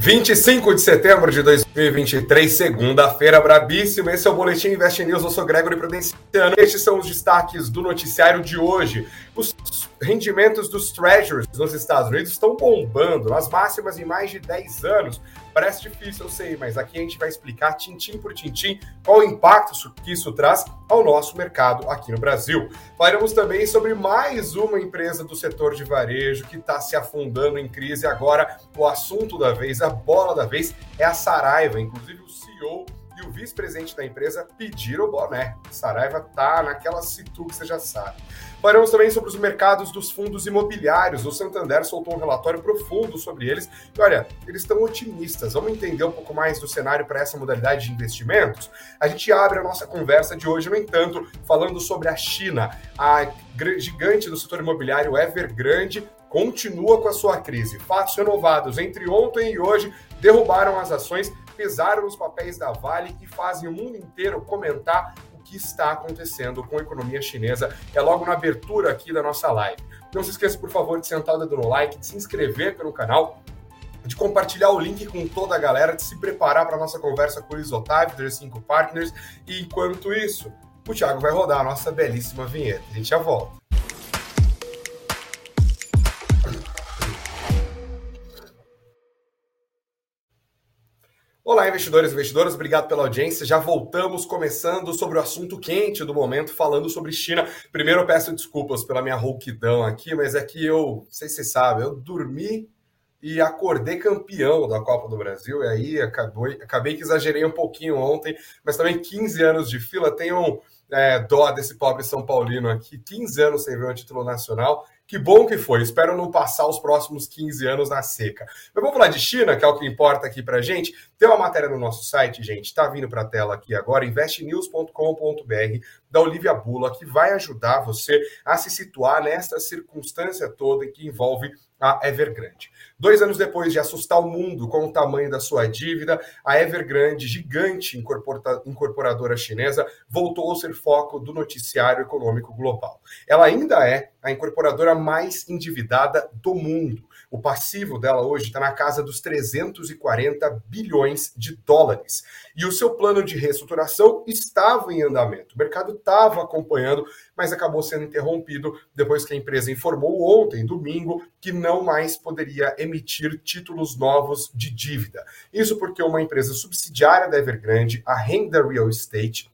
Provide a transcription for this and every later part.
25 de setembro de 2023, segunda-feira, brabíssima. Esse é o Boletim Invest News. Eu sou Gregory Prudenciano. Estes são os destaques do noticiário de hoje. Os rendimentos dos treasuries nos Estados Unidos estão bombando, nas máximas em mais de 10 anos. Parece difícil, eu sei, mas aqui a gente vai explicar tintim por tintim qual o impacto que isso traz ao nosso mercado aqui no Brasil. Falaremos também sobre mais uma empresa do setor de varejo que está se afundando em crise. Agora, o assunto da vez, a bola da vez, é a Saraiva. Inclusive, o CEO e o vice-presidente da empresa pediram o boné. Saraiva tá naquela situ que você já sabe. Falaremos também sobre os mercados dos fundos imobiliários. O Santander soltou um relatório profundo sobre eles. E olha, eles estão otimistas. Vamos entender um pouco mais do cenário para essa modalidade de investimentos? A gente abre a nossa conversa de hoje, no entanto, falando sobre a China. A gigante do setor imobiliário Evergrande continua com a sua crise. Fatos renovados entre ontem e hoje derrubaram as ações, pesaram os papéis da Vale e fazem o mundo inteiro comentar que está acontecendo com a economia chinesa. É logo na abertura aqui da nossa live. Não se esqueça, por favor, de sentar o dedo no like, de se inscrever no canal, de compartilhar o link com toda a galera, de se preparar para a nossa conversa com o Luiz dos 5 Partners. E enquanto isso, o Thiago vai rodar a nossa belíssima vinheta. A gente já volta. Olá, investidores e investidoras, obrigado pela audiência. Já voltamos começando sobre o assunto quente do momento, falando sobre China. Primeiro, eu peço desculpas pela minha rouquidão aqui, mas é que eu, não sei se vocês sabem, eu dormi e acordei campeão da Copa do Brasil, e aí acabou, acabei que exagerei um pouquinho ontem, mas também 15 anos de fila, tenho é, dó desse pobre São Paulino aqui, 15 anos sem ver um título nacional, que bom que foi. Espero não passar os próximos 15 anos na seca. Mas vamos falar de China, que é o que importa aqui pra gente. Tem uma matéria no nosso site, gente, tá vindo para a tela aqui agora, investnews.com.br, da Olivia Bula, que vai ajudar você a se situar nessa circunstância toda que envolve a Evergrande. Dois anos depois de assustar o mundo com o tamanho da sua dívida, a Evergrande, gigante incorporadora chinesa, voltou a ser foco do noticiário econômico global. Ela ainda é a incorporadora mais endividada do mundo. O passivo dela hoje está na casa dos 340 bilhões de dólares. E o seu plano de reestruturação estava em andamento. O mercado estava acompanhando, mas acabou sendo interrompido depois que a empresa informou ontem, domingo, que não mais poderia emitir títulos novos de dívida. Isso porque uma empresa subsidiária da Evergrande, a Renda Real Estate,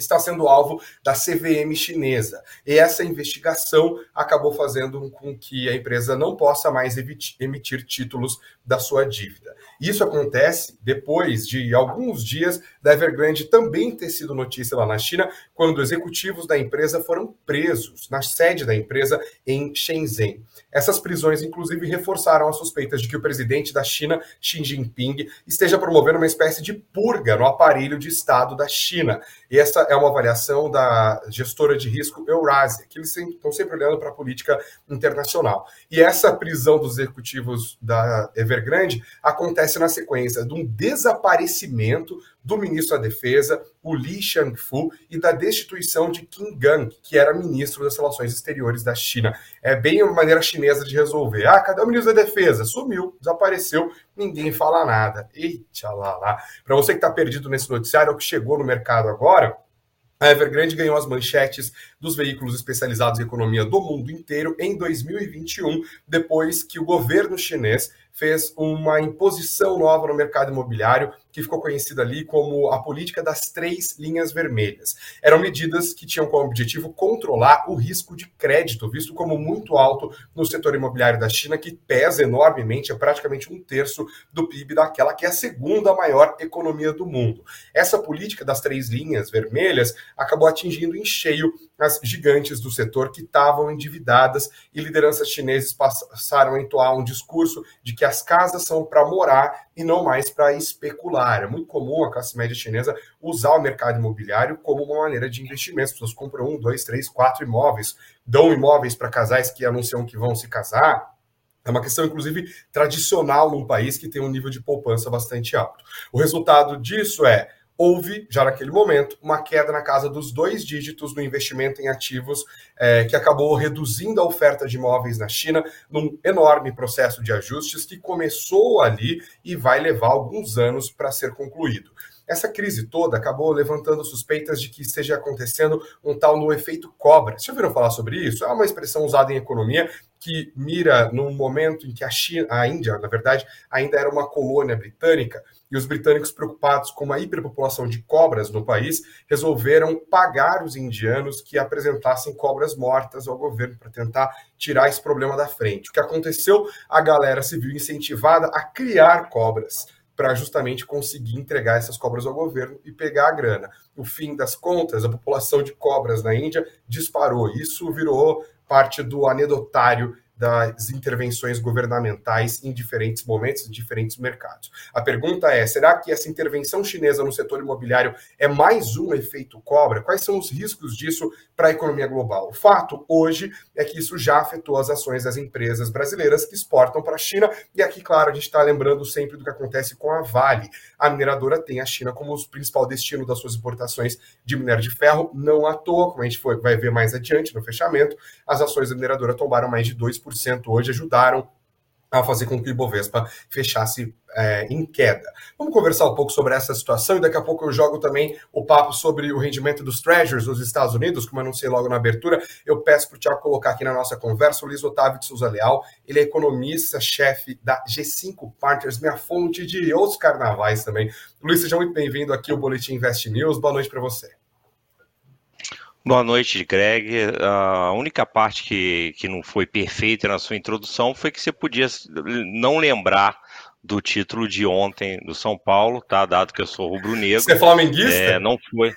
está sendo alvo da CVM chinesa. E essa investigação acabou fazendo com que a empresa não possa mais emitir títulos da sua dívida. Isso acontece depois de alguns dias da Evergrande também ter sido notícia lá na China, quando executivos da empresa foram presos na sede da empresa em Shenzhen. Essas prisões, inclusive, reforçaram as suspeitas de que o presidente da China, Xi Jinping, esteja promovendo uma espécie de purga no aparelho de Estado da China. E essa é uma avaliação da gestora de risco Eurasia, que eles estão sempre olhando para a política internacional. E essa prisão dos executivos da Evergrande acontece na sequência de um desaparecimento do ministro da Defesa, o Li Shangfu, e da destituição de Qin Gang, que era ministro das Relações Exteriores da China. É bem uma maneira chinesa de resolver. Ah, cadê o ministro da Defesa? Sumiu, desapareceu, ninguém fala nada. Eita lá lá. Para você que está perdido nesse noticiário, é o que chegou no mercado agora, a Evergrande ganhou as manchetes dos veículos especializados em economia do mundo inteiro em 2021, depois que o governo chinês fez uma imposição nova no mercado imobiliário, que ficou conhecida ali como a política das três linhas vermelhas. Eram medidas que tinham como objetivo controlar o risco de crédito, visto como muito alto no setor imobiliário da China, que pesa enormemente, é praticamente um terço do PIB daquela que é a segunda maior economia do mundo. Essa política das três linhas vermelhas acabou atingindo em cheio as gigantes do setor que estavam endividadas e lideranças chineses passaram a entoar um discurso de que as casas são para morar e não mais para especular. É muito comum a classe média chinesa usar o mercado imobiliário como uma maneira de investimento. As pessoas compram um, dois, três, quatro imóveis, dão imóveis para casais que anunciam que vão se casar. É uma questão, inclusive, tradicional num país que tem um nível de poupança bastante alto. O resultado disso é houve, já naquele momento, uma queda na casa dos dois dígitos no investimento em ativos, é, que acabou reduzindo a oferta de imóveis na China, num enorme processo de ajustes que começou ali e vai levar alguns anos para ser concluído. Essa crise toda acabou levantando suspeitas de que esteja acontecendo um tal no efeito cobra. Vocês ouviram falar sobre isso? É uma expressão usada em economia que mira num momento em que a, China, a Índia, na verdade, ainda era uma colônia britânica, e os britânicos, preocupados com uma hiperpopulação de cobras no país, resolveram pagar os indianos que apresentassem cobras mortas ao governo para tentar tirar esse problema da frente. O que aconteceu? A galera se viu incentivada a criar cobras para justamente conseguir entregar essas cobras ao governo e pegar a grana. No fim das contas, a população de cobras na Índia disparou. Isso virou parte do anedotário das intervenções governamentais em diferentes momentos, em diferentes mercados. A pergunta é: será que essa intervenção chinesa no setor imobiliário é mais um efeito cobra? Quais são os riscos disso para a economia global? O fato hoje é que isso já afetou as ações das empresas brasileiras que exportam para a China, e aqui, claro, a gente está lembrando sempre do que acontece com a Vale. A mineradora tem a China como o principal destino das suas importações de minério de ferro, não à toa, como a gente foi, vai ver mais adiante no fechamento, as ações da mineradora tombaram mais de 2% hoje ajudaram a fazer com que o Ibovespa fechasse é, em queda. Vamos conversar um pouco sobre essa situação e daqui a pouco eu jogo também o papo sobre o rendimento dos treasures dos Estados Unidos, como sei logo na abertura, eu peço para o Tiago colocar aqui na nossa conversa o Luiz Otávio de Souza Leal, ele é economista-chefe da G5 Partners, minha fonte de outros carnavais também. Luiz, seja muito bem-vindo aqui ao Boletim Invest News, boa noite para você. Boa noite, Greg. A única parte que, que não foi perfeita na sua introdução foi que você podia não lembrar do título de ontem do São Paulo, tá? Dado que eu sou rubro-negro. Você é flamenguista? É, não foi.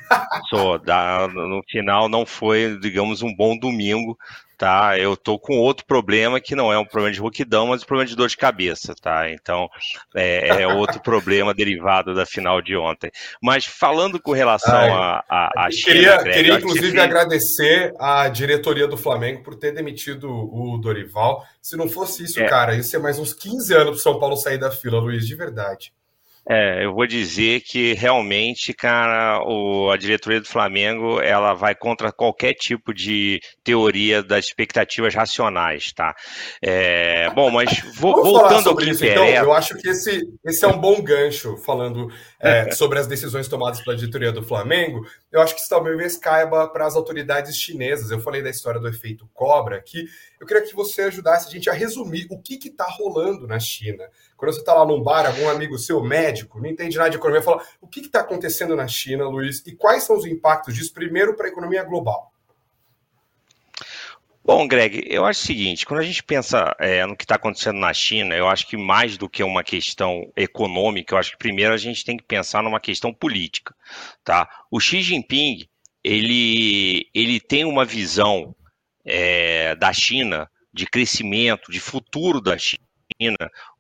Sou. Da, no final, não foi, digamos, um bom domingo tá? Eu tô com outro problema que não é um problema de rouquidão, mas um problema de dor de cabeça, tá? Então é, é outro problema derivado da final de ontem. Mas falando com relação a, a, a China, queria, Greg, queria inclusive agradecer à diretoria do Flamengo por ter demitido o Dorival. Se não fosse isso, é. cara, ia ser mais uns 15 anos para São Paulo sair da fila, Luiz, de verdade. É, eu vou dizer que realmente, cara, o, a diretoria do Flamengo ela vai contra qualquer tipo de teoria das expectativas racionais, tá? É, bom, mas vo, voltando ao que isso, então, eu acho que esse, esse é um bom gancho falando é, sobre as decisões tomadas pela diretoria do Flamengo. Eu acho que isso talvez caiba para as autoridades chinesas. Eu falei da história do efeito cobra aqui. Eu queria que você ajudasse a gente a resumir o que está rolando na China. Quando você está lá num bar, algum amigo seu médico, não entende nada de economia, fala o que está acontecendo na China, Luiz, e quais são os impactos disso, primeiro, para a economia global? Bom, Greg, eu acho o seguinte: quando a gente pensa é, no que está acontecendo na China, eu acho que mais do que uma questão econômica, eu acho que primeiro a gente tem que pensar numa questão política, tá? O Xi Jinping ele, ele tem uma visão é, da China de crescimento, de futuro da China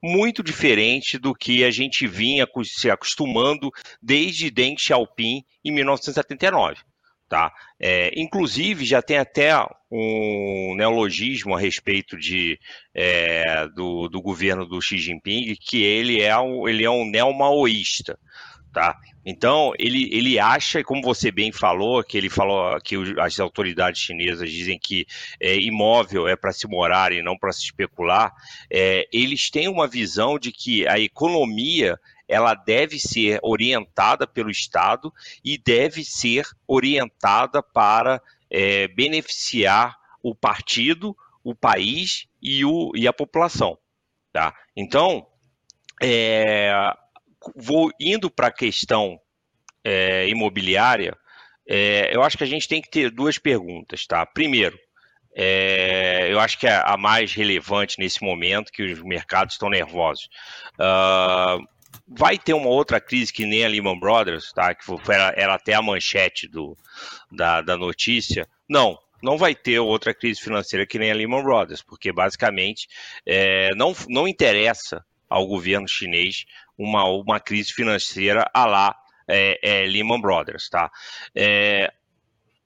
muito diferente do que a gente vinha se acostumando desde Deng Xiaoping em 1979. Tá? É, inclusive, já tem até um neologismo a respeito de, é, do, do, governo do Xi Jinping, que ele é um, ele é um neomaoísta. Tá? Então, ele, ele acha, como você bem falou, que ele falou que as autoridades chinesas dizem que é, imóvel é para se morar e não para se especular, é, eles têm uma visão de que a economia ela deve ser orientada pelo Estado e deve ser orientada para é, beneficiar o partido, o país e, o, e a população. Tá? Então, é, vou indo para a questão é, imobiliária, é, eu acho que a gente tem que ter duas perguntas, tá? Primeiro, é, eu acho que é a mais relevante nesse momento, que os mercados estão nervosos. Uh, vai ter uma outra crise que nem a Lehman Brothers, tá? Que era, era até a manchete do, da, da notícia. Não, não vai ter outra crise financeira que nem a Lehman Brothers, porque basicamente é, não, não interessa ao governo chinês uma, uma crise financeira a lá é, é, Lehman Brothers, tá? É,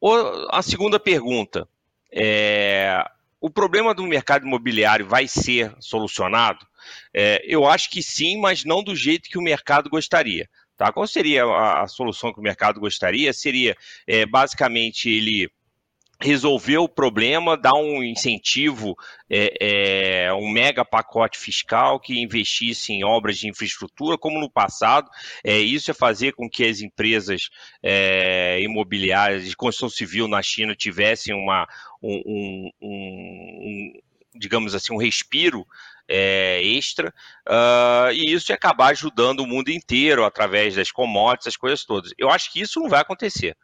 o, a segunda pergunta, é, o problema do mercado imobiliário vai ser solucionado? É, eu acho que sim, mas não do jeito que o mercado gostaria. Tá? Qual seria a, a solução que o mercado gostaria? Seria é, basicamente ele resolver o problema, dar um incentivo, é, é, um mega pacote fiscal que investisse em obras de infraestrutura, como no passado. É, isso é fazer com que as empresas é, imobiliárias de construção civil na China tivessem uma, um, um, um digamos assim, um respiro é, extra, uh, e isso ia acabar ajudando o mundo inteiro através das commodities, as coisas todas. Eu acho que isso não vai acontecer.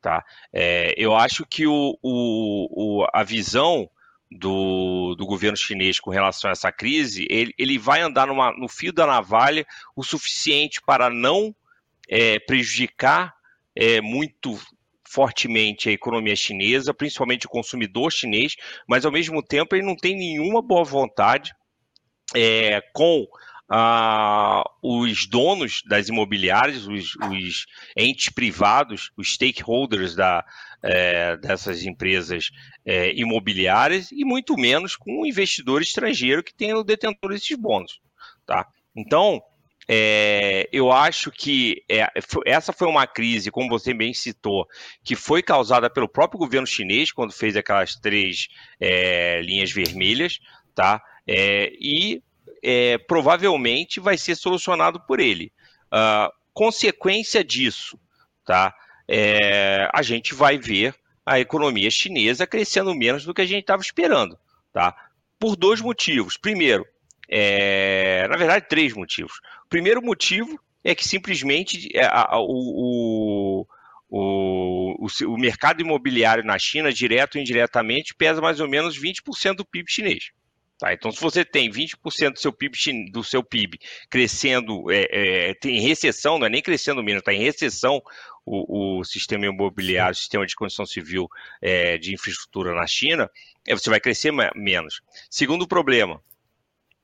Tá? É, eu acho que o, o, o, a visão do, do, governo chinês com relação a essa crise, ele, ele vai andar numa, no fio da navalha o suficiente para não é, prejudicar é, muito fortemente a economia chinesa, principalmente o consumidor chinês, mas ao mesmo tempo ele não tem nenhuma boa vontade é, com ah, os donos das imobiliárias, os, os, entes privados, os stakeholders da, é, dessas empresas é, imobiliárias, e muito menos com o investidor estrangeiro que tem o detentor desses bônus. Tá? Então, é, eu acho que é, essa foi uma crise, como você bem citou, que foi causada pelo próprio governo chinês quando fez aquelas três é, linhas vermelhas, tá? É, e é, provavelmente vai ser solucionado por ele. Uh, consequência disso, tá? É, a gente vai ver a economia chinesa crescendo menos do que a gente estava esperando, tá? Por dois motivos. Primeiro, é, na verdade, três motivos. O primeiro motivo é que simplesmente é, a, o, o, o, o, mercado imobiliário na China, direto ou indiretamente, pesa mais ou menos 20% do PIB chinês. Tá? Então, se você tem 20% do seu PIB, do seu PIB crescendo, é, é, tem recessão, não é nem crescendo menos, está em recessão o, o, sistema imobiliário, o sistema de construção civil é, de infraestrutura na China, é, você vai crescer menos. Segundo problema,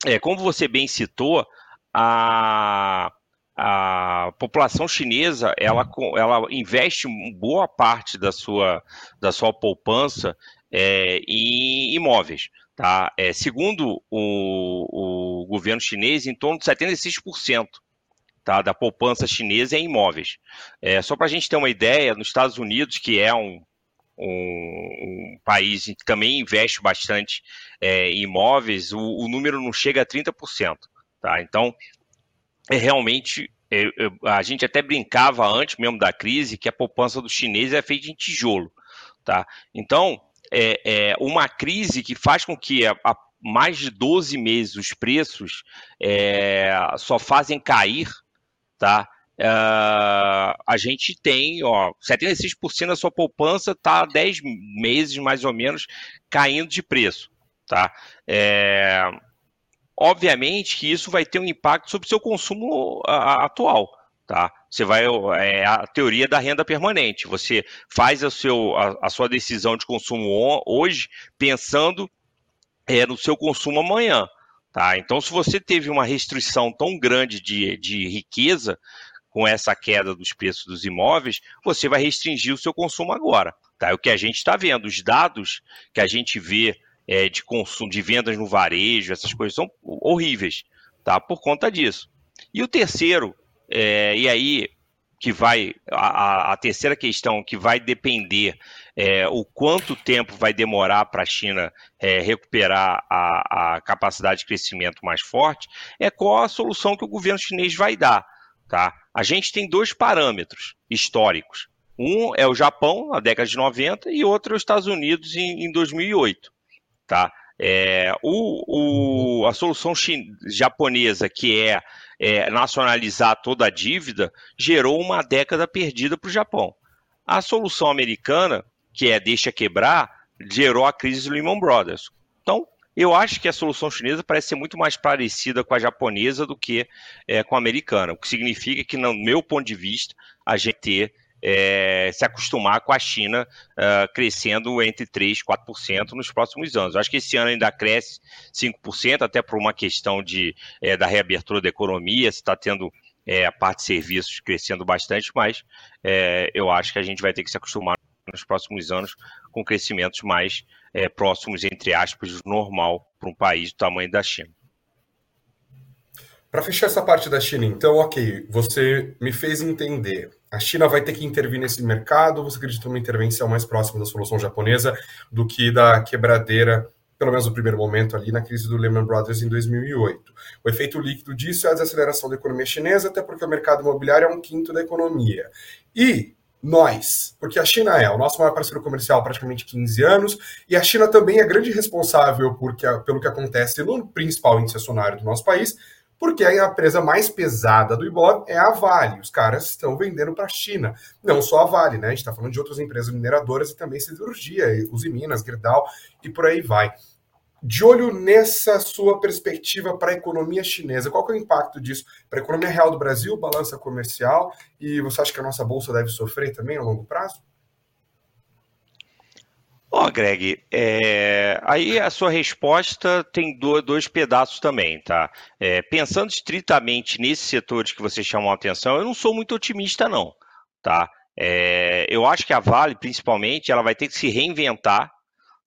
é, como você bem citou, a, a população chinesa ela, ela investe boa parte da sua, da sua poupança é, em imóveis. Tá? É, segundo o, o governo chinês, em torno de 76% tá, da poupança chinesa é em imóveis. É, só para a gente ter uma ideia, nos Estados Unidos, que é um, um, um país que também investe bastante é, em imóveis, o, o, número não chega a 30%. Tá? Então, é realmente. É, é, a gente até brincava antes mesmo da crise que a poupança do chinês é feita em tijolo. Tá? Então, é, é uma crise que faz com que a mais de 12 meses os preços é, só fazem cair, tá? Uh, a gente tem, ó, 76% da sua poupança está há 10 meses, mais ou menos, caindo de preço, tá? É, obviamente que isso vai ter um impacto sobre o seu consumo atual, tá? Você vai é a teoria da renda permanente. Você faz a, seu, a, a sua decisão de consumo hoje pensando é, no seu consumo amanhã. Tá? Então, se você teve uma restrição tão grande de, de riqueza com essa queda dos preços dos imóveis, você vai restringir o seu consumo agora. Tá? É o que a gente está vendo. Os dados que a gente vê é, de consumo, de vendas no varejo, essas coisas são horríveis, tá? Por conta disso. E o terceiro é, e aí que vai a, a, terceira questão que vai depender é, o quanto tempo vai demorar para a China é, recuperar a, a, capacidade de crescimento mais forte é qual a solução que o governo chinês vai dar. Tá? A gente tem dois parâmetros históricos. Um é o Japão, na década de 90, e outro é os Estados Unidos em, em 2008. Tá? É, o, o, a solução japonesa, que é é, nacionalizar toda a dívida, gerou uma década perdida para o Japão. A solução americana, que é deixa quebrar, gerou a crise do Lehman Brothers. Então, eu acho que a solução chinesa parece ser muito mais parecida com a japonesa do que é, com a americana, o que significa que, no meu ponto de vista, a gente ter é, se acostumar com a China uh, crescendo entre 3% e 4% nos próximos anos. Acho que esse ano ainda cresce 5%, até por uma questão de, é, da reabertura da economia, se está tendo é, a parte de serviços crescendo bastante, mas é, eu acho que a gente vai ter que se acostumar nos próximos anos com crescimentos mais é, próximos, entre aspas, normal para um país do tamanho da China. Para fechar essa parte da China, então, ok, você me fez entender. A China vai ter que intervir nesse mercado, você acredita numa intervenção mais próxima da solução japonesa do que da quebradeira, pelo menos no primeiro momento ali, na crise do Lehman Brothers em 2008. O efeito líquido disso é a desaceleração da economia chinesa, até porque o mercado imobiliário é um quinto da economia. E nós, porque a China é o nosso maior parceiro comercial há praticamente 15 anos, e a China também é grande responsável por que, pelo que acontece no principal índice acionário do nosso país, porque a empresa mais pesada do Ibov é a Vale. Os caras estão vendendo para a China. Não só a Vale, né? A gente está falando de outras empresas mineradoras e também siderurgia, Minas, Gerdau e por aí vai. De olho nessa sua perspectiva para a economia chinesa, qual é o impacto disso para a economia real do Brasil, balança comercial, e você acha que a nossa bolsa deve sofrer também a longo prazo? Greg, é... aí a sua resposta tem dois pedaços também, tá? É, pensando estritamente nesses setores que você chamou a atenção, eu não sou muito otimista, não, tá? É, eu acho que a Vale, principalmente, ela vai ter que se reinventar,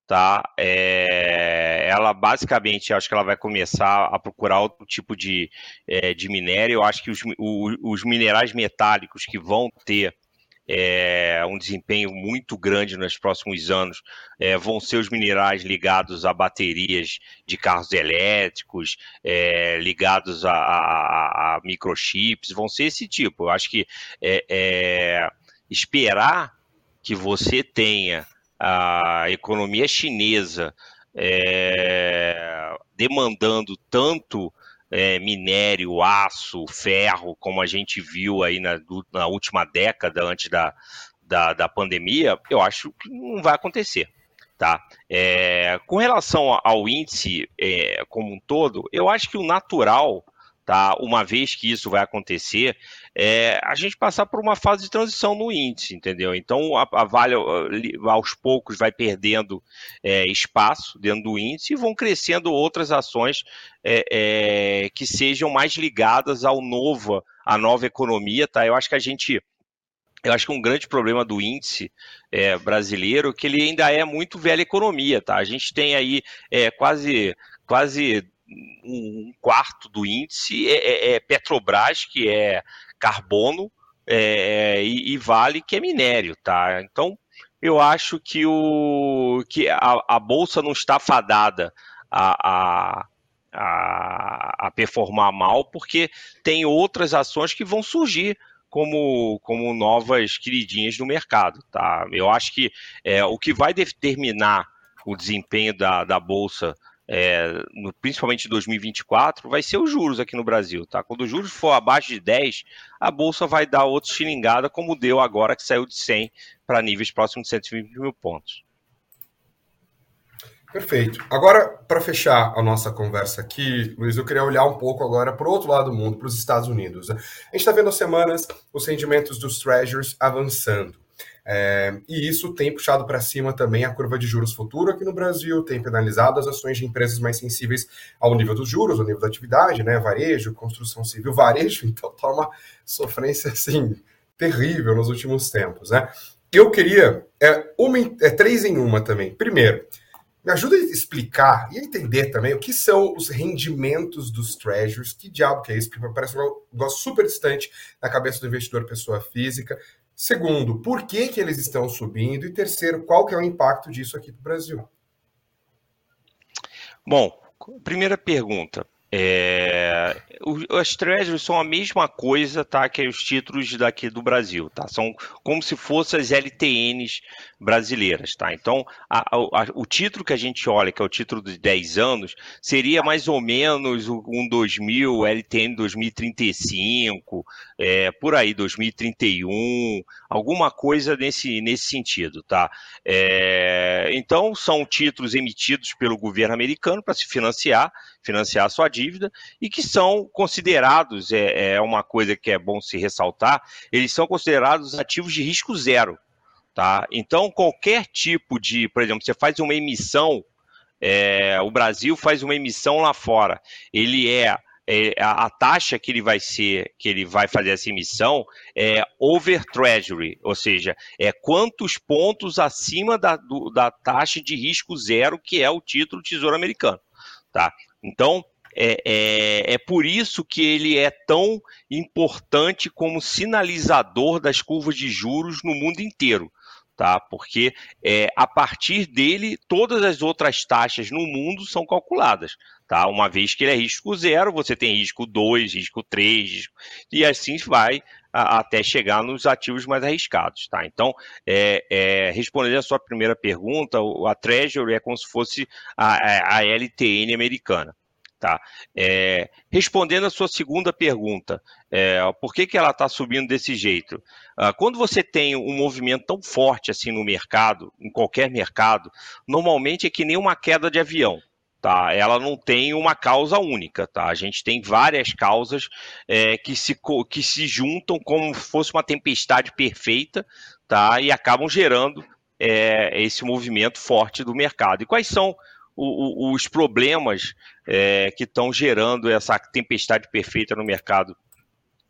tá? É, ela basicamente, acho que ela vai começar a procurar outro tipo de, é, de minério. Eu acho que os, os minerais metálicos que vão ter é, um desempenho muito grande nos próximos anos é, vão ser os minerais ligados a baterias de carros elétricos, é, ligados a, a, a, microchips, vão ser esse tipo. Eu acho que é, é, esperar que você tenha a economia chinesa é, demandando tanto é, minério, aço, ferro, como a gente viu aí na, na última década antes da, da, da, pandemia, eu acho que não vai acontecer. Tá? É, com relação ao índice é, como um todo, eu acho que o natural tá? Uma vez que isso vai acontecer, é, a gente passar por uma fase de transição no índice, entendeu? Então a, a Vale aos poucos vai perdendo é, espaço dentro do índice e vão crescendo outras ações é, é que sejam mais ligadas ao novo, à nova economia, tá? Eu acho que a gente eu acho que um grande problema do índice é, brasileiro é que ele ainda é muito velha economia, tá? A gente tem aí é, quase quase um quarto do índice é, é, é Petrobras, que é carbono, é, e, e, Vale, que é minério, tá? Então, eu acho que, o, que a, a Bolsa não está fadada a, a, a, a performar mal, porque tem outras ações que vão surgir como, como novas queridinhas no mercado, tá? Eu acho que é, o que vai determinar o desempenho da, da Bolsa é, no, principalmente em 2024, vai ser os juros aqui no Brasil, tá? Quando os juros for abaixo de 10, a Bolsa vai dar outra xilingada, como deu agora que saiu de 100 para níveis próximos de 120 mil pontos. Perfeito. Agora, para fechar a nossa conversa aqui, Luiz, eu queria olhar um pouco agora para o outro lado do mundo, para os Estados Unidos. A gente está vendo as semanas os rendimentos dos treasures avançando. É, e isso tem puxado para cima também a curva de juros futuro aqui no Brasil, tem penalizado as ações de empresas mais sensíveis ao nível dos juros, ao nível da atividade, né? Varejo, construção civil, varejo, então tá uma sofrência assim terrível nos últimos tempos, né? Eu queria é, uma, é três em uma também. Primeiro, me ajuda a explicar e entender também o que são os rendimentos dos treasures, que diabo que é isso, porque parece um negócio super distante na cabeça do investidor pessoa física. Segundo, por que, que eles estão subindo? E terceiro, qual que é o impacto disso aqui para o Brasil? Bom, primeira pergunta. É, as treasuries são a mesma coisa, tá? Que os títulos daqui do Brasil, tá? São como se fossem as LTNs brasileiras, tá? Então, a, a, o título que a gente olha, que é o título de 10 anos, seria mais ou menos um 2000, LTN 2035, é, por aí, 2031, alguma coisa nesse, nesse sentido, tá? É, então, são títulos emitidos pelo governo americano para se financiar, financiar a sua dívida, e que são considerados, é, é uma coisa que é bom se ressaltar, eles são considerados ativos de risco zero, tá? Então, qualquer tipo de, por exemplo, você faz uma emissão, é, o Brasil faz uma emissão lá fora, ele é é, a, taxa que ele vai ser, que ele vai fazer essa emissão é over treasury, ou seja, é quantos pontos acima da, do, da taxa de risco zero que é o título Tesouro Americano, tá? Então, é, é, é por isso que ele é tão importante como sinalizador das curvas de juros no mundo inteiro tá? Porque é, a partir dele todas as outras taxas no mundo são calculadas, tá? Uma vez que ele é risco zero, você tem risco 2, risco 3, risco... e assim vai a, até chegar nos ativos mais arriscados, tá? Então, é, é, respondendo a sua primeira pergunta, a Treasury é como se fosse a, a LTN americana. Tá? É, respondendo a sua segunda pergunta, é, por que, que ela está subindo desse jeito? Ah, quando você tem um movimento tão forte assim no mercado, em qualquer mercado, normalmente é que nem uma queda de avião. Tá? Ela não tem uma causa única, tá? A gente tem várias causas é, que, se, que se juntam como se fosse uma tempestade perfeita, tá? E acabam gerando é, esse movimento forte do mercado. E quais são o, o, os problemas é, que estão gerando essa tempestade perfeita no mercado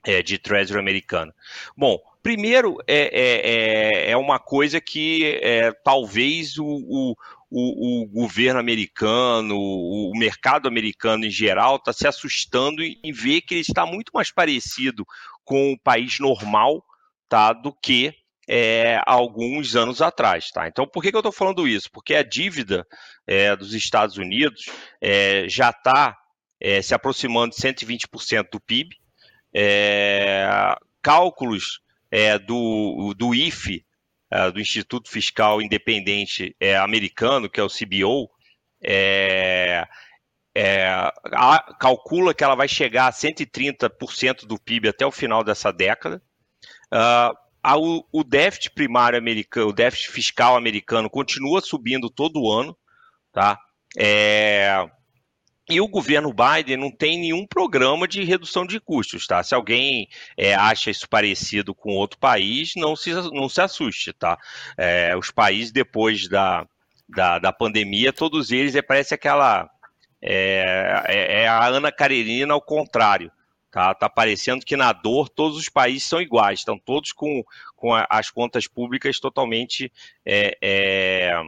é, de Treasury americano? Bom, primeiro é, é, é, é uma coisa que é, talvez o, o, o, governo americano, o, mercado americano em geral, está se assustando em ver que ele está muito mais parecido com o país normal tá, do que é, alguns anos atrás. Tá? Então, por que, que eu estou falando isso? Porque a dívida é, dos Estados Unidos é, já está é, se aproximando de 120% do PIB. É, cálculos é, do, do IFE, do Instituto Fiscal Independente Americano, que é o CBO, calcula que ela vai chegar a 130% do PIB até o final dessa década. Uh, o, o déficit primário americano, o déficit fiscal americano continua subindo todo ano, tá? É, e o governo Biden não tem nenhum programa de redução de custos, tá? Se alguém é, acha isso parecido com outro país, não se, não se assuste, tá? É, os países depois da, da, da, pandemia, todos eles, é, parece aquela... É, é, é a Ana Karenina ao contrário. Tá, tá parecendo que na dor todos os países são iguais, estão todos com, com as contas públicas totalmente é, é,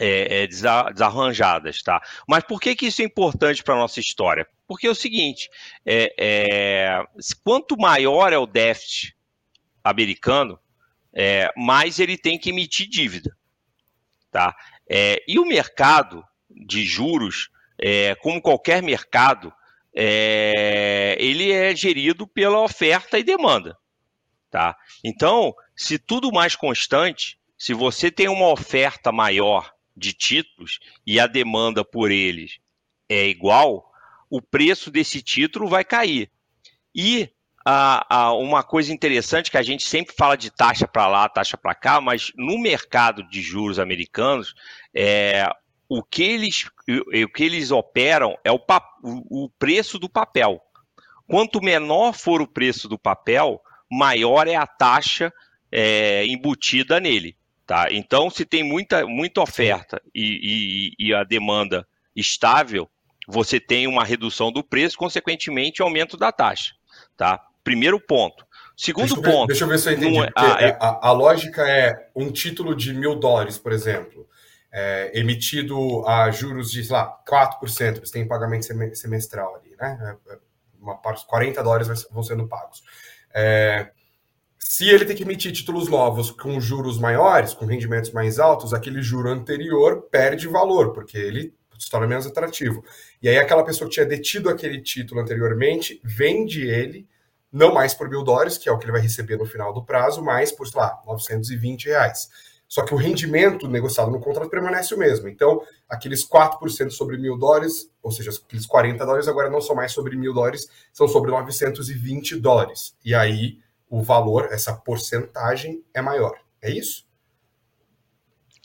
é, é desarranjadas, tá? Mas por que, que isso é importante para a nossa história? Porque é o seguinte, é, é, quanto maior é o déficit americano, mais ele tem que emitir dívida, tá? e o mercado de juros, como qualquer mercado, é, ele é gerido pela oferta e demanda. Tá? Então, se tudo mais constante, se você tem uma oferta maior de títulos e a demanda por eles é igual, o preço desse título vai cair. E a, a, uma coisa interessante que a gente sempre fala de taxa para lá, taxa para cá, mas no mercado de juros americanos, é, o que eles, o que eles operam é o, o preço do papel. Quanto menor for o preço do papel, maior é a taxa é, embutida nele. Tá? Então, se tem muita, muita oferta e, e, e, a demanda estável, você tem uma redução do preço, consequentemente, aumento da taxa. Tá? Primeiro ponto. Segundo deixa ponto. Ver, deixa eu ver se eu entendi. É, a, é... a, a, lógica é um título de mil dólares, por exemplo é, emitido a juros de, sei lá, 4%, eles têm pagamento semestral ali, né? É, é, uma parte, 40 dólares vão sendo pagos. É, se ele tem que emitir títulos novos com juros maiores, com rendimentos mais altos, aquele juro anterior perde valor, porque ele se torna menos atrativo. E aí aquela pessoa que tinha detido aquele título anteriormente, vende ele, não mais por mil dólares, que é o que ele vai receber no final do prazo, mas por, sei lá, 920 reais. Só que o rendimento negociado no contrato permanece o mesmo. Então, aqueles 4% sobre mil dólares, ou seja, aqueles 40 dólares agora não são mais sobre mil dólares, são sobre 920 dólares. E aí o valor, essa porcentagem é maior. É isso?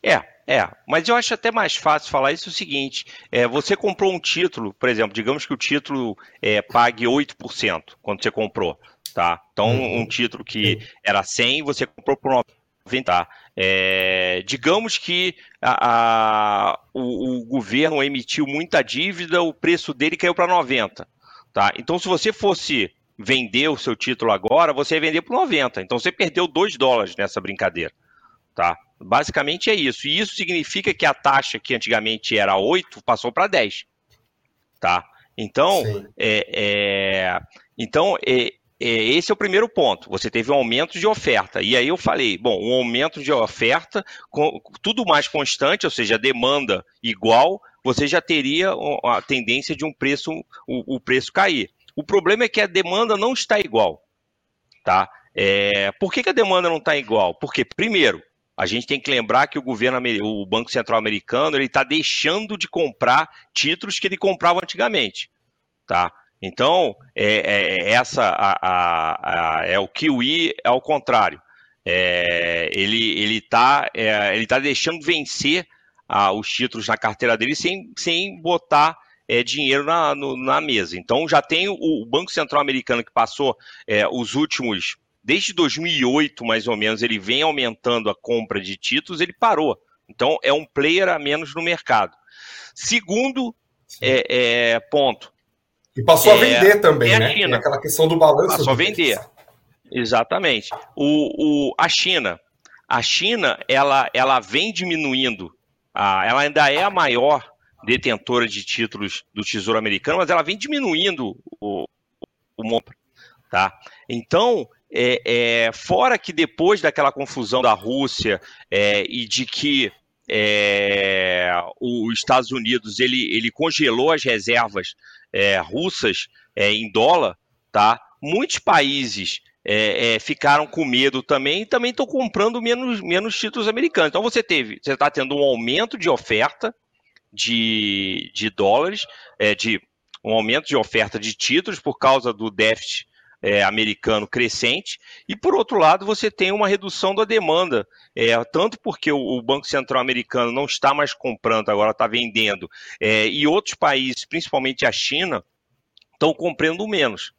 É, é, mas eu acho até mais fácil falar isso o seguinte: é, você comprou um título, por exemplo, digamos que o título é, pague 8% quando você comprou, tá? Então, uhum. um título que era 100, você comprou por 90, tá? É, digamos que a, a, o, o, governo emitiu muita dívida, o preço dele caiu para 90. Tá? Então, se você fosse vender o seu título agora, você ia vender por 90. Então, você perdeu 2 dólares nessa brincadeira. Tá? Basicamente é isso. E isso significa que a taxa que antigamente era 8 passou para 10. Tá? Então, é, é, então é, esse é o primeiro ponto. Você teve um aumento de oferta. E aí eu falei, bom, um aumento de oferta, tudo mais constante, ou seja, demanda igual, você já teria a tendência de um preço, o, o preço cair. O problema é que a demanda não está igual. Tá? É, por que, que a demanda não está igual? Porque, primeiro, a gente tem que lembrar que o governo, o Banco Central Americano, ele está deixando de comprar títulos que ele comprava antigamente, tá? Então, é, é, é essa a, a, a, é o QE ao contrário. É, ele ele está é, ele tá deixando vencer os títulos na carteira dele sem, sem botar é, dinheiro na, no, na mesa. Então, já tem o, o Banco Central Americano que passou é, os últimos desde 2008, mais ou menos, ele vem aumentando a compra de títulos, ele parou. Então, é um player a menos no mercado. Segundo é, ponto, e passou é, a vender também, é né? China. aquela questão do balanço. Passou a vender. Exatamente. O, o, a China. A China, ela, ela vem diminuindo. A, ela ainda é a maior detentora de títulos do Tesouro Americano, mas ela vem diminuindo o, o monto. Tá? Então, é, é, fora que depois daquela confusão da Rússia é, e de que é, os Estados Unidos ele, ele congelou as reservas é, russas é, em dólar, tá? Muitos países é, é, ficaram com medo também e também estão comprando menos, menos títulos americanos. Então você teve, você está tendo um aumento de oferta de, de dólares, é, de um aumento de oferta de títulos por causa do déficit é, americano crescente, e por outro lado você tem uma redução da demanda, é, tanto porque o, o, Banco Central americano não está mais comprando, agora está vendendo, é, e outros países, principalmente a China, estão comprando menos.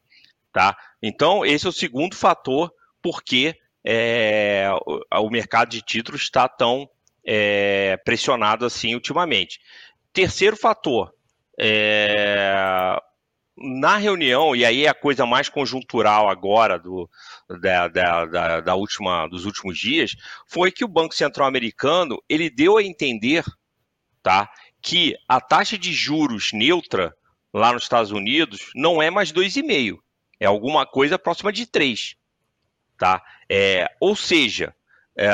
Tá? Então, esse é o segundo fator porque é, o, o, mercado de títulos está tão é, pressionado assim ultimamente. Terceiro fator, é, na reunião, e aí é a coisa mais conjuntural agora do, da, da, da, da, última, dos últimos dias, foi que o Banco Central Americano ele deu a entender tá, que a taxa de juros neutra lá nos Estados Unidos não é mais 2,5, é alguma coisa próxima de 3. Tá? É, ou seja, é,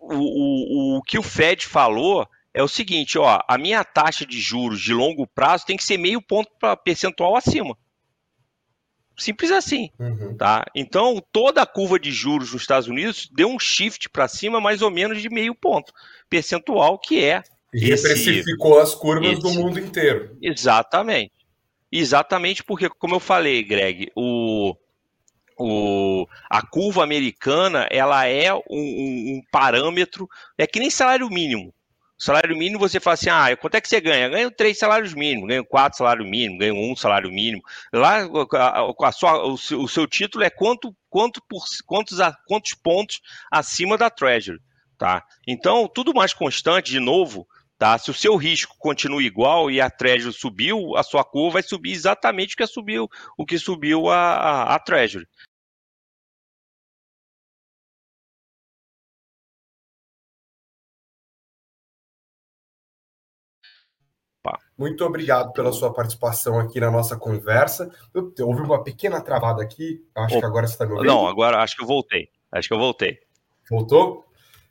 o, o, o que o Fed falou é o seguinte, ó, a minha taxa de juros de longo prazo tem que ser meio ponto percentual acima. Simples assim, uhum. tá? Então, toda a curva de juros nos Estados Unidos deu um shift para cima mais ou menos de meio ponto percentual, que é e reprecificou as curvas esse... do mundo inteiro. Exatamente. Exatamente porque, como eu falei, Greg, o, o, a curva americana ela é um, um, parâmetro, é que nem salário mínimo. Salário mínimo, você fala assim: ah, quanto é que você ganha? Ganho três salários mínimos, ganho quatro salários mínimos, ganho um salário mínimo. Lá, a, a sua, o, seu, o, seu, título é quanto, quanto por, quantos, quantos pontos acima da Treasury. Tá? Então, tudo mais constante, de novo, tá? Se o seu risco continua igual e a Treasury subiu, a sua curva vai subir exatamente o que subiu, o que subiu a, a, a Treasury. Muito obrigado pela sua participação aqui na nossa conversa. Houve uma pequena travada aqui, acho que agora você está me ouvindo. Não, agora acho que eu voltei. Acho que eu voltei. Voltou?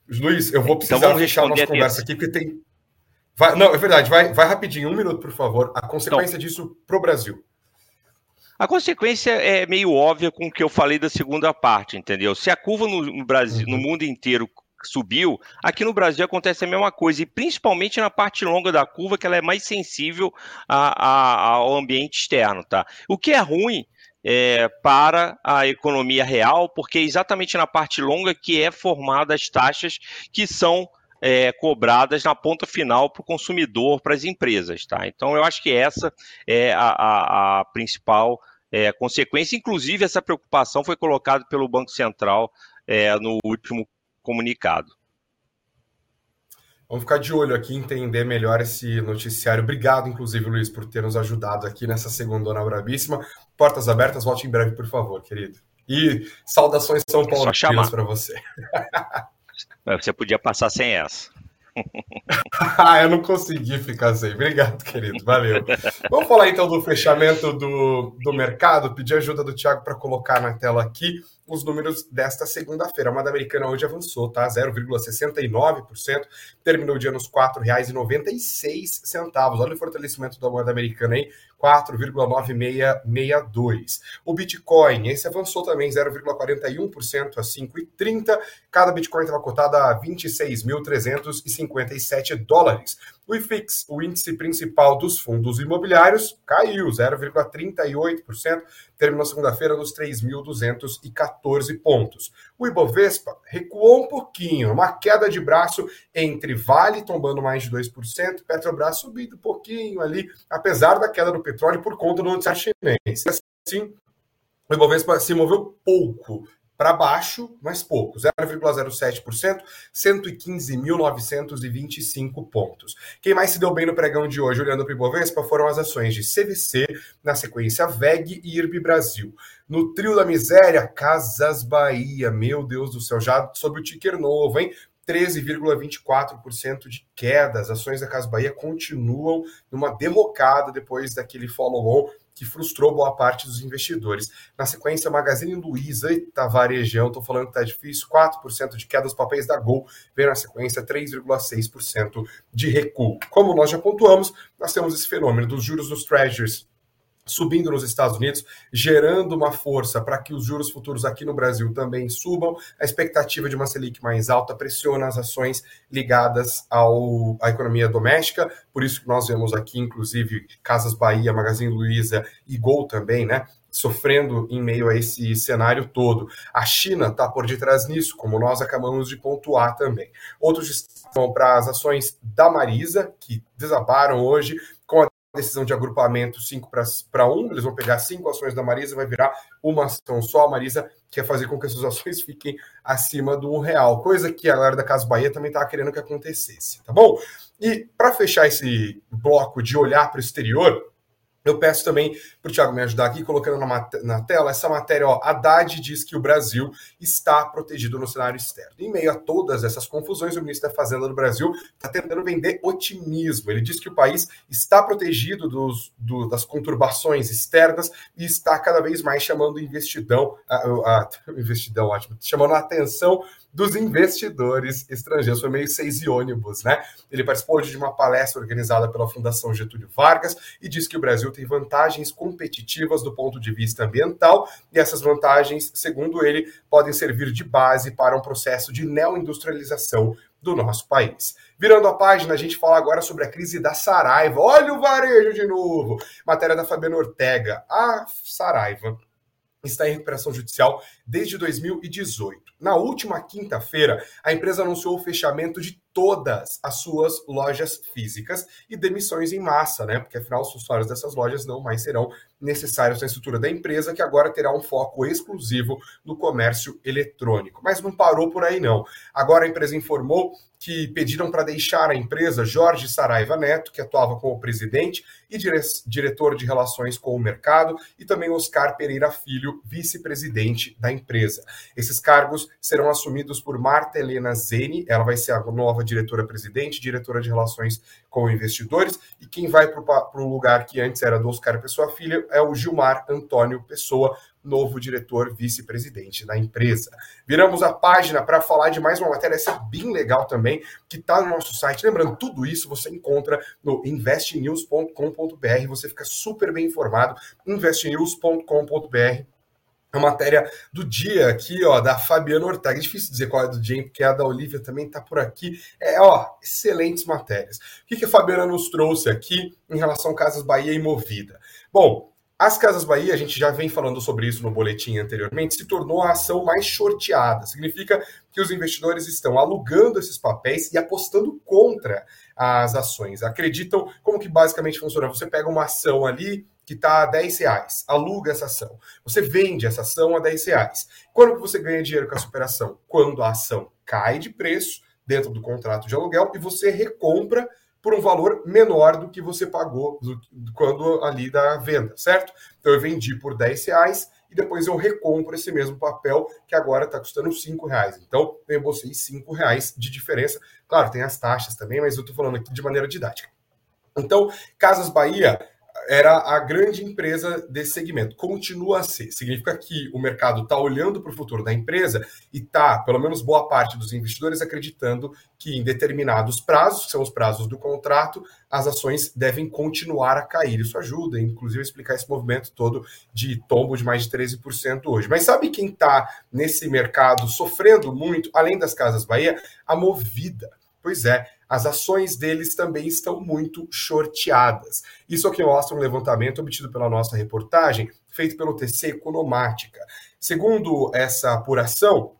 Luiz, eu vou então precisar então fechar a nossa conversa aqui, porque tem. Vai... Não, é verdade, vai, vai rapidinho, um minuto, por favor. A consequência então, disso para o Brasil. A consequência é meio óbvia com o que eu falei da segunda parte, entendeu? Se a curva no, Brasil, uhum. no mundo inteiro subiu, aqui no Brasil acontece a mesma coisa, e principalmente na parte longa da curva, que ela é mais sensível a, a, ao ambiente externo, tá? O que é ruim é, para a economia real, porque é exatamente na parte longa que é formada as taxas que são é, cobradas na ponta final para o consumidor, para as empresas, tá? Então eu acho que essa é a, a, a principal é, consequência. Inclusive, essa preocupação foi colocada pelo Banco Central é, no último comunicado. Vamos ficar de olho aqui, entender melhor esse noticiário. Obrigado, inclusive, Luiz, por ter nos ajudado aqui nessa segunda brabíssima. Portas abertas, volte em breve, por favor, querido. E saudações São Paulo para você. Você podia passar sem essa. ah, eu não consegui ficar sem. Obrigado, querido. Valeu. Vamos falar então do fechamento do, do mercado. Pedir ajuda do Thiago para colocar na tela aqui os números desta segunda-feira. A moeda americana hoje avançou, tá? 0,69%, terminou o dia nos R$ 4,96. Olha o fortalecimento da moeda americana aí, 4,9662. O Bitcoin, esse avançou também 0,41% a 5,30. Cada Bitcoin estava cotado a 26.357 dólares. O IFIX, o índice principal dos fundos imobiliários, caiu 0,38%, terminou segunda-feira nos 3.214 pontos. O Ibovespa recuou um pouquinho, uma queda de braço entre Vale tombando mais de 2%, Petrobras subindo um pouquinho ali, apesar da queda do petróleo por conta do noticiário chinês. Assim, o Ibovespa se moveu pouco para baixo, mas pouco, 0,07%, 115.925 pontos. Quem mais se deu bem no pregão de hoje, olhando para o Ibovespa, foram as ações de CVC, na sequência VEG e IRB Brasil. No trio da miséria, Casas Bahia, meu Deus do céu, já sob o ticker novo, hein? 13,24% de queda. As ações da Casa Bahia continuam numa derrocada depois daquele follow-on que frustrou boa parte dos investidores. Na sequência, Magazine Luiza, eita varejão, tô falando que tá difícil, 4% de queda dos papéis da Gol, veio na sequência 3,6% de recuo. Como nós já pontuamos, nós temos esse fenômeno dos juros dos treasuries subindo nos Estados Unidos, gerando uma força para que os juros futuros aqui no Brasil também subam. A expectativa de uma Selic mais alta pressiona as ações ligadas ao, à economia doméstica, por isso que nós vemos aqui, inclusive, Casas Bahia, Magazine Luiza e Gol também, né? Sofrendo em meio a esse cenário todo. A China está por detrás nisso, como nós acabamos de pontuar também. Outros vão para as ações da Marisa, que desabaram hoje, decisão de agrupamento 5 para 1, eles vão pegar cinco ações da Marisa, vai virar uma ação só. A Marisa quer fazer com que essas ações fiquem acima do um real, coisa que a galera da Casa Bahia também estava querendo que acontecesse, tá bom? E para fechar esse bloco de olhar para o exterior, eu peço também para o Tiago me ajudar aqui, colocando na, na, tela essa matéria. Ó, Haddad diz que o Brasil está protegido no cenário externo. Em meio a todas essas confusões, o ministro da Fazenda do Brasil está tentando vender otimismo. Ele diz que o país está protegido dos, do, das conturbações externas e está cada vez mais chamando investidão, a, a, investidão, ótimo, chamando a atenção dos investidores estrangeiros. Foi meio seis e ônibus, né? Ele participou de uma palestra organizada pela Fundação Getúlio Vargas e disse que o Brasil tem vantagens competitivas do ponto de vista ambiental e essas vantagens, segundo ele, podem servir de base para um processo de neoindustrialização do nosso país. Virando a página, a gente fala agora sobre a crise da Saraiva. Olha o varejo de novo! Matéria da Fabiana Ortega. A Saraiva está em recuperação judicial desde 2018. Na última quinta-feira, a empresa anunciou o fechamento de todas as suas lojas físicas e demissões em massa, né? Porque afinal os funcionários dessas lojas não mais serão necessários na estrutura da empresa, que agora terá um foco exclusivo no comércio eletrônico. Mas não parou por aí não. Agora a empresa informou que pediram para deixar a empresa Jorge Saraiva Neto, que atuava como presidente e dire diretor de relações com o mercado, e também Oscar Pereira Filho, vice-presidente da empresa. Esses cargos serão assumidos por Marta Helena Zene, ela vai ser a nova diretora-presidente, diretora de relações com investidores, e quem vai para o lugar que antes era do Oscar Pessoa Filho é o Gilmar Antônio Pessoa, novo diretor vice-presidente da empresa. Viramos a página para falar de mais uma matéria, essa é bem legal também, que está no nosso site. Lembrando, tudo isso você encontra no investnews.com.br, você fica super bem informado, investnews.com.br a matéria do dia aqui, ó, da Fabiana Ortega. É difícil dizer qual é do dia, porque a da Olivia também está por aqui. É, ó, excelentes matérias. O que, que a Fabiana nos trouxe aqui em relação a Casas Bahia e Movida? Bom, as Casas Bahia, a gente já vem falando sobre isso no boletim anteriormente, se tornou a ação mais shorteada. Significa que os investidores estão alugando esses papéis e apostando contra as ações. Acreditam como que basicamente funciona? Você pega uma ação ali que está a 10 reais, aluga essa ação. Você vende essa ação a 10 reais. Quando que você ganha dinheiro com essa operação? Quando a ação cai de preço dentro do contrato de aluguel e você recompra por um valor menor do que você pagou do, quando ali da venda, certo? Então eu vendi por 10 reais e depois eu recompro esse mesmo papel que agora está custando 5 reais. Então eu reembolsei 5 reais de diferença. Claro, tem as taxas também, mas eu estou falando aqui de maneira didática. Então, Casas Bahia era a grande empresa desse segmento. Continua a ser. Significa que o mercado está olhando para o futuro da empresa e está, pelo menos boa parte dos investidores, acreditando que em determinados prazos, que são os prazos do contrato, as ações devem continuar a cair. Isso ajuda, inclusive, a explicar esse movimento todo de tombo de mais de 13% hoje. Mas sabe quem está nesse mercado sofrendo muito, além das Casas Bahia? A Movida. Pois é, as ações deles também estão muito shorteadas. Isso aqui mostra um levantamento obtido pela nossa reportagem, feito pelo TC Economática. Segundo essa apuração,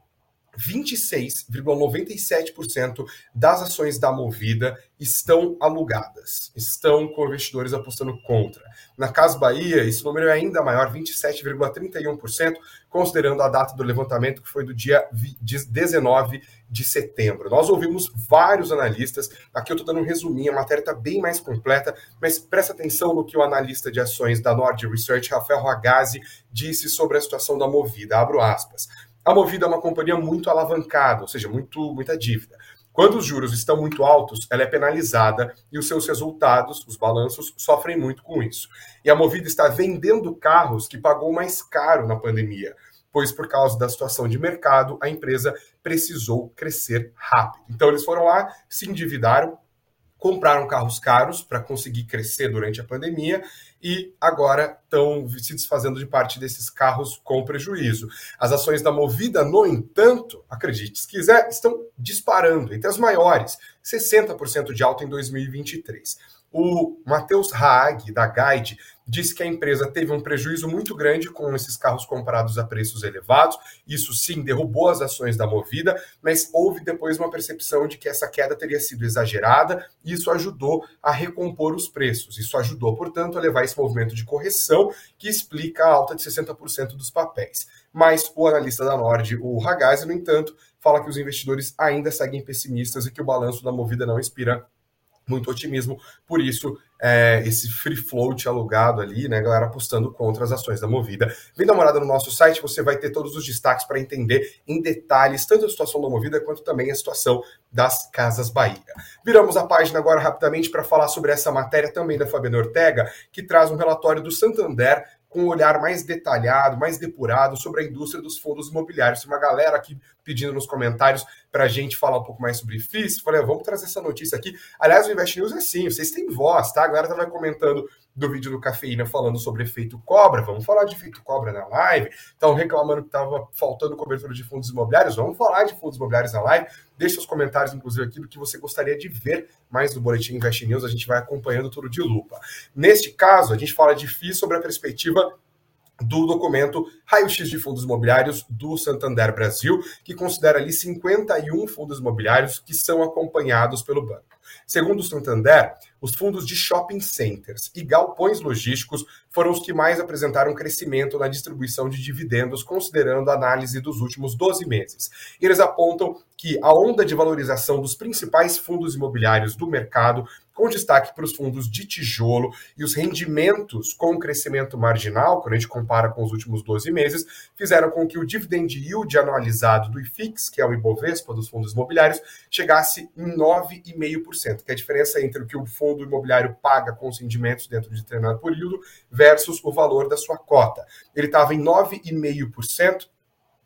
26,97% das ações da Movida estão alugadas, estão com investidores apostando contra. Na Casa Bahia, esse número é ainda maior, 27,31%, considerando a data do levantamento, que foi do dia 19 de setembro. Nós ouvimos vários analistas, aqui eu estou dando um resuminho, a matéria está bem mais completa, mas presta atenção no que o analista de ações da Nord Research, Rafael Ragazzi, disse sobre a situação da Movida. Abro aspas. A Movida é uma companhia muito alavancada, ou seja, muito, muita dívida. Quando os juros estão muito altos, ela é penalizada e os seus resultados, os balanços, sofrem muito com isso. E a Movida está vendendo carros que pagou mais caro na pandemia, pois por causa da situação de mercado, a empresa precisou crescer rápido. Então eles foram lá, se endividaram, compraram carros caros para conseguir crescer durante a pandemia e agora estão se desfazendo de parte desses carros com prejuízo. As ações da Movida, no entanto, acredite se quiser, estão disparando entre as maiores, 60% de alta em 2023. O Matheus Haag, da Guide, disse que a empresa teve um prejuízo muito grande com esses carros comprados a preços elevados. Isso sim derrubou as ações da Movida, mas houve depois uma percepção de que essa queda teria sido exagerada e isso ajudou a recompor os preços. Isso ajudou, portanto, a levar esse movimento de correção que explica a alta de 60% dos papéis. Mas o analista da Nord, o Ragazzi, no entanto, fala que os investidores ainda seguem pessimistas e que o balanço da Movida não inspira muito otimismo, por isso é, esse free float alugado ali, né, galera apostando contra as ações da Movida. Vem dar uma olhada no nosso site, você vai ter todos os destaques para entender em detalhes tanto a situação da Movida quanto também a situação das Casas Bahia. Viramos a página agora rapidamente para falar sobre essa matéria também da Fabiana Ortega, que traz um relatório do Santander com um olhar mais detalhado, mais depurado sobre a indústria dos fundos imobiliários. Uma galera aqui pedindo nos comentários para a gente falar um pouco mais sobre FIIs. Falei, vamos trazer essa notícia aqui. Aliás, o Invest News é assim, vocês têm voz, tá? A galera estava comentando do vídeo do Cafeína falando sobre efeito cobra. Vamos falar de efeito cobra na live. Estão reclamando que estava faltando cobertura de fundos imobiliários. Vamos falar de fundos imobiliários na live. Deixe os comentários, inclusive, aqui do que você gostaria de ver mais do Boletim Invest News. A gente vai acompanhando tudo de lupa. Neste caso, a gente fala de FII sobre a perspectiva do documento Raio-X de Fundos Imobiliários do Santander Brasil, que considera ali 51 fundos imobiliários que são acompanhados pelo banco. Segundo o Santander, os fundos de shopping centers e galpões logísticos foram os que mais apresentaram crescimento na distribuição de dividendos, considerando a análise dos últimos 12 meses. Eles apontam que a onda de valorização dos principais fundos imobiliários do mercado com destaque para os fundos de tijolo e os rendimentos com crescimento marginal, quando a gente compara com os últimos 12 meses, fizeram com que o dividend yield anualizado do IFIX, que é o Ibovespa dos fundos imobiliários, chegasse em 9,5%, que é a diferença entre o que o fundo imobiliário paga com os rendimentos dentro de determinado período versus o valor da sua cota. Ele estava em 9,5%,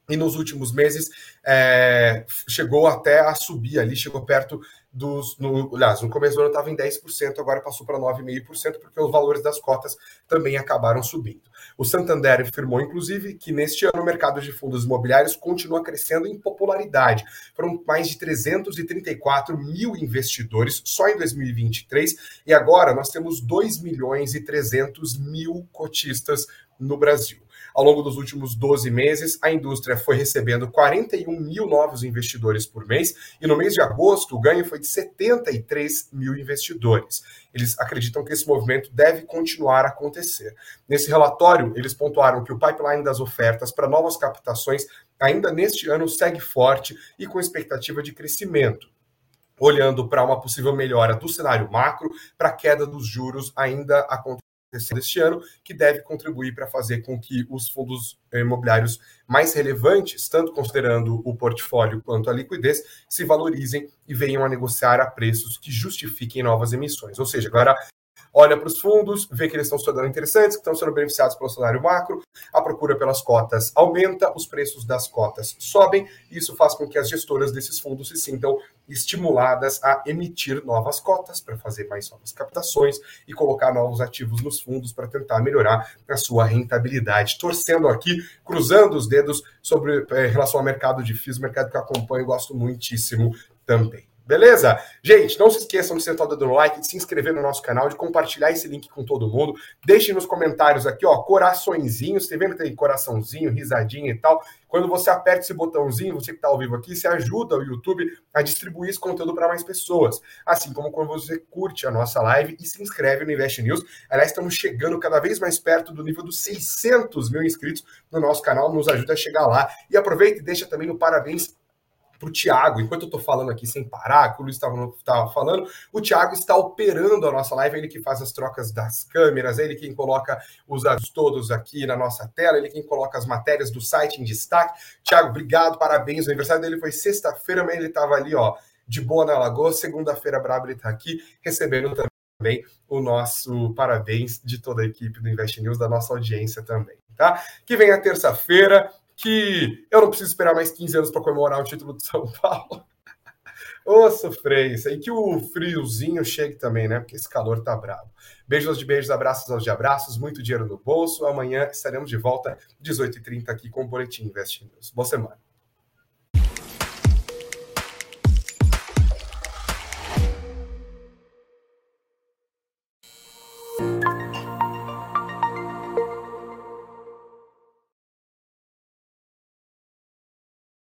e nos últimos meses é, chegou até a subir ali, chegou perto dos. No, aliás, no começo do ano estava em 10%, agora passou para 9,5%, porque os valores das cotas também acabaram subindo. O Santander afirmou, inclusive, que neste ano o mercado de fundos imobiliários continua crescendo em popularidade. Foram mais de 334 mil investidores só em 2023, e agora nós temos 2 milhões e 300 mil cotistas no Brasil. Ao longo dos últimos 12 meses, a indústria foi recebendo 41 mil novos investidores por mês e no mês de agosto o ganho foi de 73 mil investidores. Eles acreditam que esse movimento deve continuar a acontecer. Nesse relatório, eles pontuaram que o pipeline das ofertas para novas captações ainda neste ano segue forte e com expectativa de crescimento. olhando para uma possível melhora do cenário macro, para a queda dos juros ainda acontecendo este ano, que deve contribuir para fazer com que os fundos imobiliários mais relevantes, tanto considerando o portfólio quanto a liquidez, se valorizem e venham a negociar a preços que justifiquem novas emissões. Ou seja, agora olha para os fundos, vê que eles estão se tornando interessantes, que estão sendo beneficiados pelo salário macro, a procura pelas cotas aumenta, os preços das cotas sobem, e isso faz com que as gestoras desses fundos se sintam estimuladas a emitir novas cotas para fazer mais novas captações e colocar novos ativos nos fundos para tentar melhorar a sua rentabilidade. Torcendo aqui, cruzando os dedos sobre é, relação ao mercado de FIIs, mercado que eu acompanho e gosto muitíssimo também. Beleza? Gente, não se esqueçam de sentar o dedo no like, de se inscrever no nosso canal, de compartilhar esse link com todo mundo. Deixem nos comentários aqui, ó, coraçõezinhos. Você vendo que tem coraçãozinho, risadinha e tal. Quando você aperta esse botãozinho, você que está ao vivo aqui, você ajuda o YouTube a distribuir esse conteúdo para mais pessoas. Assim como quando você curte a nossa live e se inscreve no Invest News. Aliás, estamos chegando cada vez mais perto do nível dos 600 mil inscritos no nosso canal. Nos ajuda a chegar lá. E aproveita e deixa também no parabéns para o Thiago, enquanto eu estou falando aqui sem parar, que o Luiz estava falando, o Thiago está operando a nossa live, ele que faz as trocas das câmeras, ele quem coloca os dados todos aqui na nossa tela, ele quem coloca as matérias do site em destaque. Thiago, obrigado, parabéns. O aniversário dele foi sexta-feira, mas ele estava ali, ó, de boa na Lagoa. Segunda-feira, brabo, ele está aqui recebendo também o nosso parabéns de toda a equipe do Invest News, da nossa audiência também, tá? Que vem a terça-feira, que eu não preciso esperar mais 15 anos para comemorar o título de São Paulo. Ô, sofrência. E que o friozinho chegue também, né? Porque esse calor tá bravo. Beijos de beijos, abraços aos de abraços, muito dinheiro no bolso. Amanhã estaremos de volta, 18h30, aqui com o Boletim Invest News. Boa semana.